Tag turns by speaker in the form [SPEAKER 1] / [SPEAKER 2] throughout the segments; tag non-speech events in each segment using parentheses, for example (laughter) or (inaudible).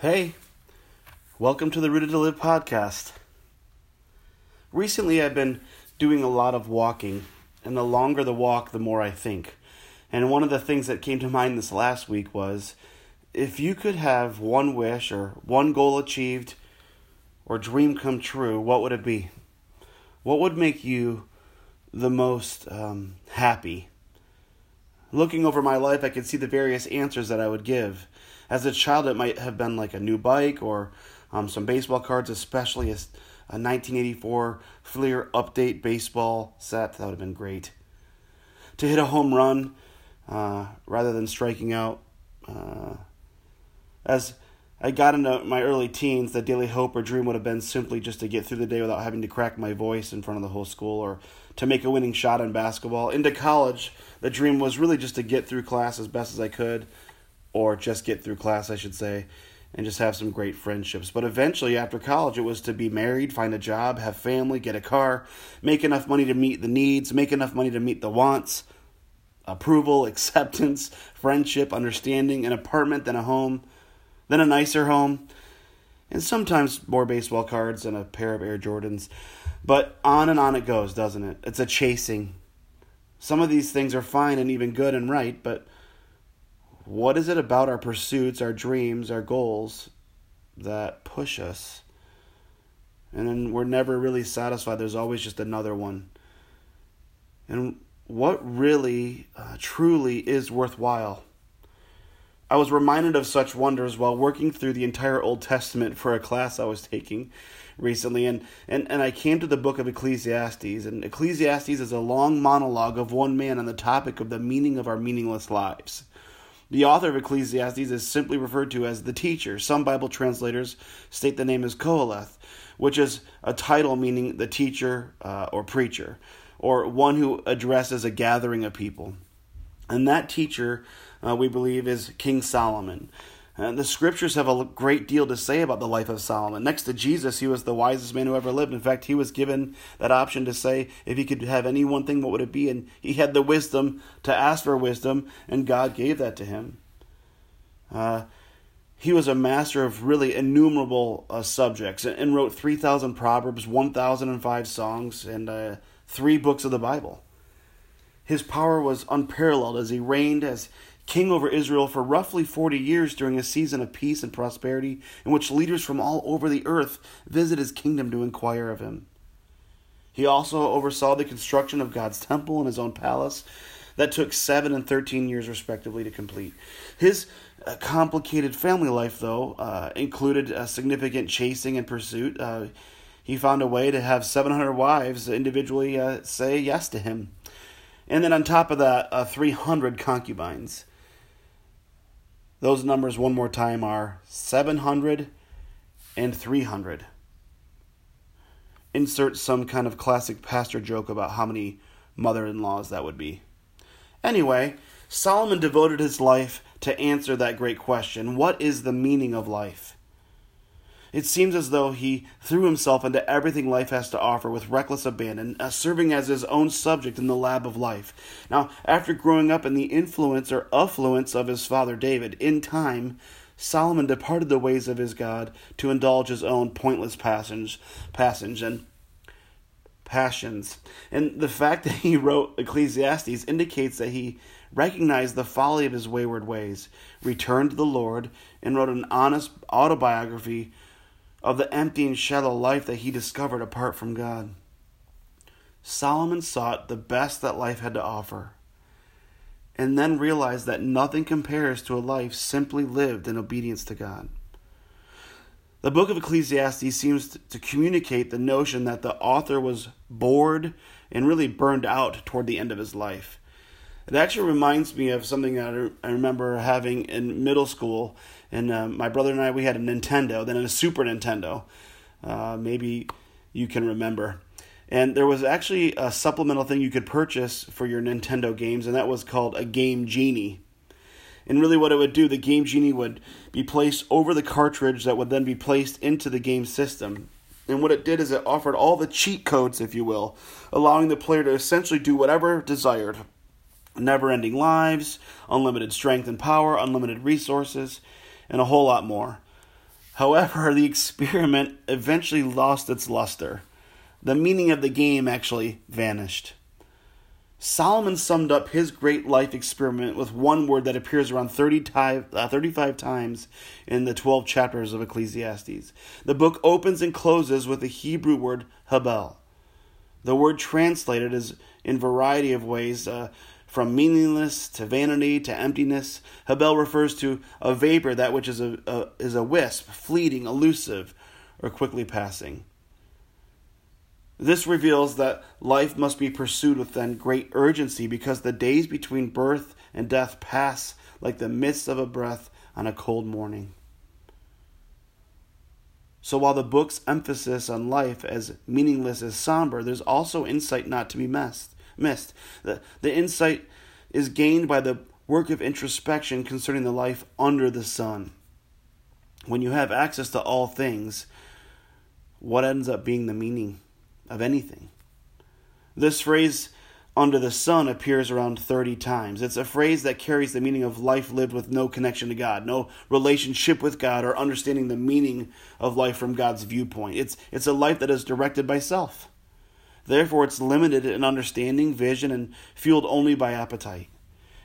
[SPEAKER 1] Hey, welcome to the Rooted to Live podcast. Recently, I've been doing a lot of walking, and the longer the walk, the more I think. And one of the things that came to mind this last week was if you could have one wish or one goal achieved or dream come true, what would it be? What would make you the most um, happy? Looking over my life, I could see the various answers that I would give. As a child, it might have been like a new bike or um, some baseball cards, especially a, a 1984 Fleer Update baseball set. That would have been great. To hit a home run uh, rather than striking out. Uh, as I got into my early teens, the daily hope or dream would have been simply just to get through the day without having to crack my voice in front of the whole school or to make a winning shot in basketball. Into college, the dream was really just to get through class as best as I could, or just get through class, I should say, and just have some great friendships. But eventually, after college, it was to be married, find a job, have family, get a car, make enough money to meet the needs, make enough money to meet the wants, approval, (laughs) acceptance, friendship, understanding, an apartment, then a home, then a nicer home, and sometimes more baseball cards and a pair of Air Jordans. But on and on it goes, doesn't it? It's a chasing. Some of these things are fine and even good and right, but what is it about our pursuits, our dreams, our goals that push us? And then we're never really satisfied. There's always just another one. And what really, uh, truly is worthwhile? I was reminded of such wonders while working through the entire Old Testament for a class I was taking recently and, and, and I came to the book of Ecclesiastes and Ecclesiastes is a long monologue of one man on the topic of the meaning of our meaningless lives. The author of Ecclesiastes is simply referred to as the teacher. Some Bible translators state the name as Qoheleth, which is a title meaning the teacher uh, or preacher, or one who addresses a gathering of people. And that teacher uh, we believe, is King Solomon. The scriptures have a great deal to say about the life of Solomon. Next to Jesus, he was the wisest man who ever lived. In fact, he was given that option to say if he could have any one thing, what would it be? And he had the wisdom to ask for wisdom, and God gave that to him. Uh, he was a master of really innumerable uh, subjects and, and, wrote 3,000 proverbs, 1,005 songs, and uh, three books of the Bible. His power was unparalleled as he reigned as king over Israel for roughly 40 years during a season of peace and prosperity in which leaders from all over the earth visit his kingdom to inquire of him. He also oversaw the construction of God's temple and his own palace that took 7 and 13 years respectively to complete. His uh, complicated family life, though, uh, included a significant chasing and pursuit. Uh, he found a way to have 700 wives individually uh, say yes to him. And then on top of that, uh, 300 concubines. Those numbers, one more time, are 700 and 300. Insert some kind of classic pastor joke about how many mother in laws that would be. Anyway, Solomon devoted his life to answer that great question what is the meaning of life? It seems as though he threw himself into everything life has to offer with reckless abandon, uh, serving as his own subject in the lab of life. Now, after growing up in the influence or affluence of his father David, in time, Solomon departed the ways of his God to indulge his own pointless passage and passions. And the fact that he wrote Ecclesiastes indicates that he recognized the folly of his wayward ways, returned to the Lord, and wrote an honest autobiography of the empty and shallow life that he discovered apart from God. Solomon sought the best that life had to offer, and then realized that nothing compares to a life simply lived in obedience to God. The book of Ecclesiastes seems to communicate the notion that the author was bored and really burned out toward the end of his life. It actually reminds me of something that I remember having in middle school. And uh, my brother and I, we had a Nintendo, then a Super Nintendo. Uh, maybe you can remember. And there was actually a supplemental thing you could purchase for your Nintendo games, and that was called a Game Genie. And really, what it would do, the Game Genie would be placed over the cartridge that would then be placed into the game system. And what it did is it offered all the cheat codes, if you will, allowing the player to essentially do whatever desired never ending lives, unlimited strength and power, unlimited resources, and a whole lot more. However, the experiment eventually lost its luster. The meaning of the game actually vanished. Solomon summed up his great life experiment with one word that appears around 30 time, uh, 35 times in the 12 chapters of Ecclesiastes. The book opens and closes with the Hebrew word habel. The word translated is in variety of ways, uh, from meaningless to vanity to emptiness. Habel refers to a vapor, that which is a, a is a wisp, fleeting, elusive, or quickly passing. This reveals that life must be pursued with then great urgency because the days between birth and death pass like the mist of a breath on a cold morning. So while the book's emphasis on life as meaningless is somber, there's also insight not to be missed. Missed. The, the insight is gained by the work of introspection concerning the life under the sun. When you have access to all things, what ends up being the meaning? of anything. This phrase, under the sun, appears around 30 times. It's a phrase that carries the meaning of life lived with no connection to God, no relationship with God, or understanding the meaning of life from God's viewpoint. It's, it's a life that is directed by self. Therefore, it's limited in understanding, vision, and fueled only by appetite.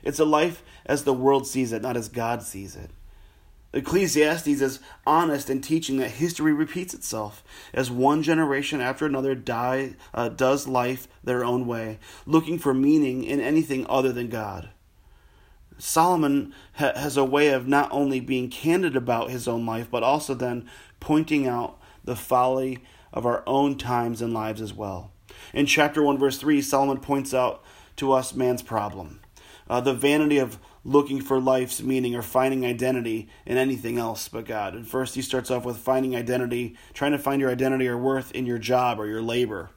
[SPEAKER 1] It's a life as the world sees it, not as God sees it. Ecclesiastes is honest in teaching that history repeats itself as one generation after another die, uh, does life their own way, looking for meaning in anything other than God. Solomon ha- has a way of not only being candid about his own life, but also then pointing out the folly of our own times and lives as well. In chapter 1, verse 3, Solomon points out to us man's problem uh, the vanity of looking for life's meaning or finding identity in anything else but God. And first, he starts off with finding identity, trying to find your identity or worth in your job or your labor.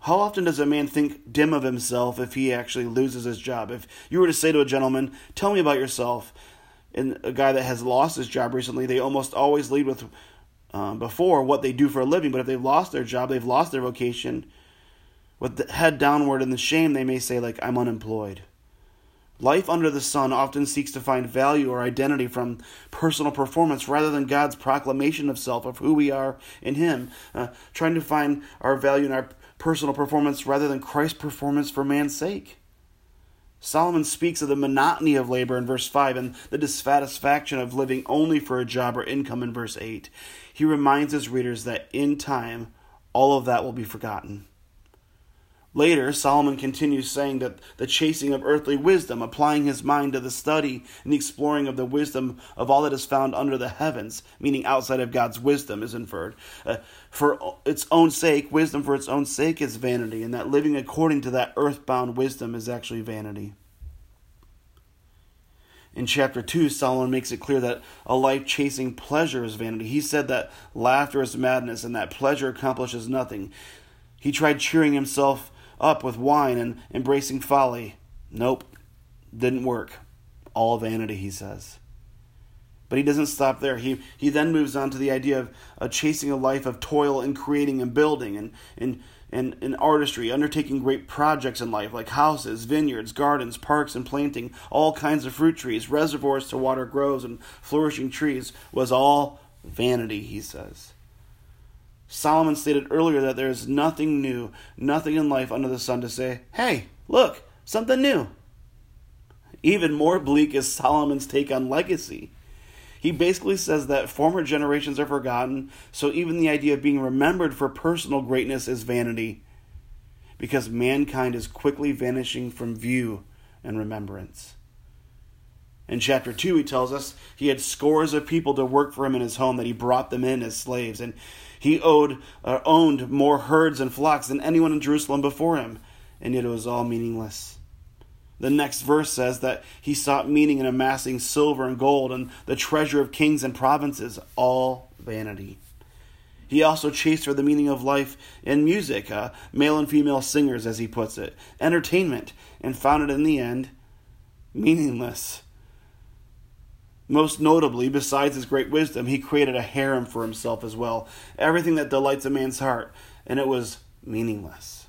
[SPEAKER 1] How often does a man think dim of himself if he actually loses his job? If you were to say to a gentleman, Tell me about yourself, and a guy that has lost his job recently, they almost always lead with um, before what they do for a living. But if they've lost their job, they've lost their vocation, with the head downward in the shame, they may say, like, I'm unemployed. Life under the sun often seeks to find value or identity from personal performance rather than God's proclamation of self, of who we are in Him. Uh, trying to find our value in our personal performance rather than Christ's performance for man's sake. Solomon speaks of the monotony of labor in verse 5 and the dissatisfaction of living only for a job or income in verse 8. He reminds his readers that in time, all of that will be forgotten. Later, Solomon continues saying that the chasing of earthly wisdom, applying his mind to the study and the exploring of the wisdom of all that is found under the heavens, meaning outside of God's wisdom, is inferred. Uh, for its own sake, wisdom for its own sake is vanity, and that living according to that earthbound wisdom is actually vanity. In chapter 2, Solomon makes it clear that a life chasing pleasure is vanity. He said that laughter is madness and that pleasure accomplishes nothing. He tried cheering himself up with wine and embracing folly. Nope, didn't work. All vanity, he says. But he doesn't stop there. He, he then moves on to the idea of uh, chasing a life of toil and creating and building and, and, and, and artistry, undertaking great projects in life like houses, vineyards, gardens, parks, and planting all kinds of fruit trees, reservoirs to water groves, and flourishing trees was all vanity, he says. Solomon stated earlier that there is nothing new, nothing in life under the sun to say, hey, look, something new. Even more bleak is Solomon's take on legacy. He basically says that former generations are forgotten, so even the idea of being remembered for personal greatness is vanity, because mankind is quickly vanishing from view and remembrance. In chapter 2, he tells us he had scores of people to work for him in his home, that he brought them in as slaves. And he owed, uh, owned more herds and flocks than anyone in Jerusalem before him. And yet it was all meaningless. The next verse says that he sought meaning in amassing silver and gold and the treasure of kings and provinces, all vanity. He also chased for the meaning of life in music, uh, male and female singers, as he puts it, entertainment, and found it in the end meaningless. Most notably, besides his great wisdom, he created a harem for himself as well. Everything that delights a man's heart, and it was meaningless.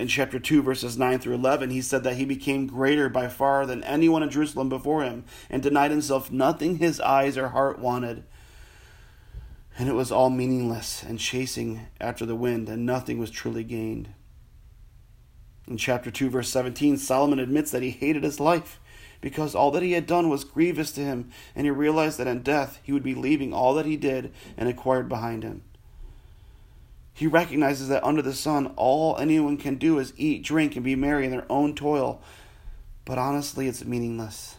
[SPEAKER 1] In chapter 2, verses 9 through 11, he said that he became greater by far than anyone in Jerusalem before him, and denied himself nothing his eyes or heart wanted. And it was all meaningless and chasing after the wind, and nothing was truly gained. In chapter 2, verse 17, Solomon admits that he hated his life because all that he had done was grievous to him, and he realized that in death he would be leaving all that he did and acquired behind him. He recognizes that under the sun, all anyone can do is eat, drink, and be merry in their own toil. But honestly, it's meaningless.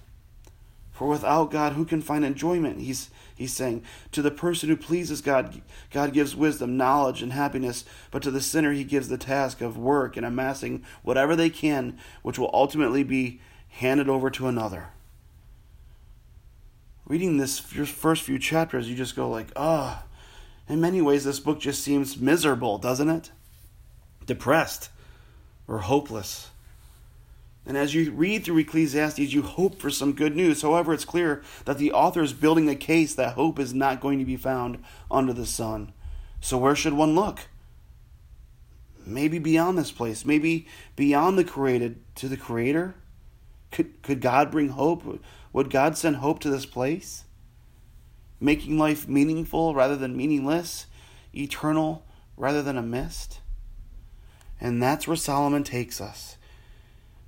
[SPEAKER 1] For without God, who can find enjoyment? He's, he's saying. To the person who pleases God, God gives wisdom, knowledge, and happiness. But to the sinner, he gives the task of work and amassing whatever they can, which will ultimately be handed over to another. Reading this first few chapters, you just go like, ah. Oh. In many ways, this book just seems miserable, doesn't it? Depressed or hopeless. And as you read through Ecclesiastes, you hope for some good news. However, it's clear that the author is building a case that hope is not going to be found under the sun. So, where should one look? Maybe beyond this place, maybe beyond the created to the Creator? Could, could God bring hope? Would God send hope to this place? Making life meaningful rather than meaningless, eternal rather than a mist? And that's where Solomon takes us.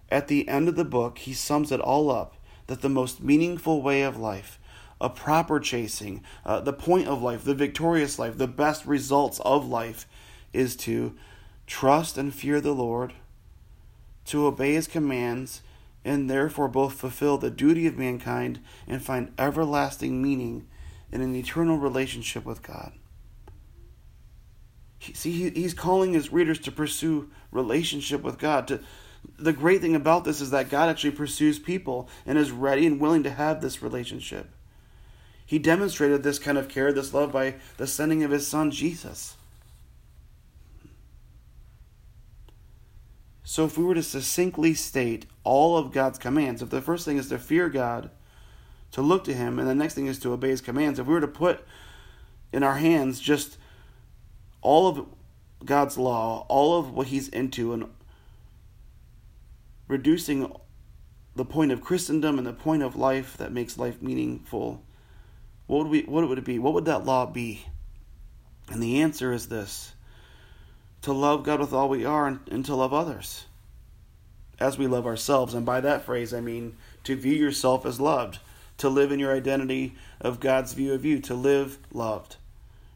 [SPEAKER 1] At the end of the book, he sums it all up that the most meaningful way of life, a proper chasing, uh, the point of life, the victorious life, the best results of life, is to trust and fear the Lord, to obey his commands, and therefore both fulfill the duty of mankind and find everlasting meaning in an eternal relationship with God. See, he's calling his readers to pursue relationship with God. To, the great thing about this is that God actually pursues people and is ready and willing to have this relationship. He demonstrated this kind of care, this love, by the sending of his son, Jesus. So, if we were to succinctly state all of God's commands, if the first thing is to fear God, to look to Him, and the next thing is to obey His commands, if we were to put in our hands just all of God's law, all of what He's into, and reducing the point of Christendom and the point of life that makes life meaningful, what would we what would it be? What would that law be? And the answer is this to love God with all we are and, and to love others as we love ourselves. And by that phrase, I mean to view yourself as loved, to live in your identity of God's view of you, to live loved.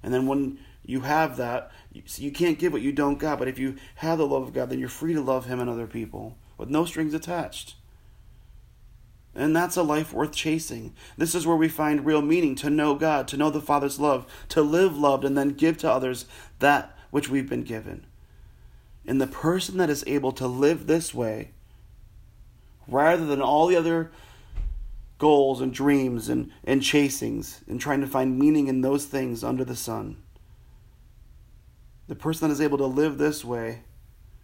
[SPEAKER 1] And then when you have that, you, you can't give what you don't got, but if you have the love of God, then you're free to love Him and other people with no strings attached. And that's a life worth chasing. This is where we find real meaning to know God, to know the Father's love, to live loved, and then give to others that which we've been given. And the person that is able to live this way, rather than all the other goals and dreams and, and chasings and trying to find meaning in those things under the sun, the person that is able to live this way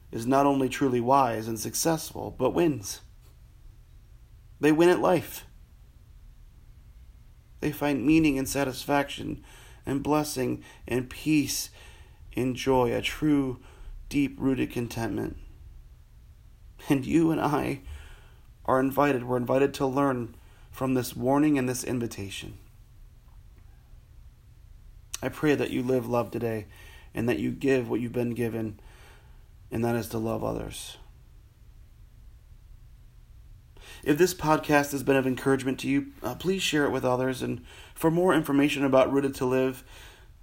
[SPEAKER 1] is not only truly wise and successful, but wins. They win at life. They find meaning and satisfaction and blessing and peace enjoy a true, deep rooted contentment. And you and I are invited, we're invited to learn from this warning and this invitation. I pray that you live love today and that you give what you've been given, and that is to love others. If this podcast has been of encouragement to you, uh, please share it with others. And for more information about Rooted to Live,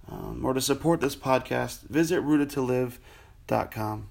[SPEAKER 1] um, or to support this podcast, visit rootedtolive.com.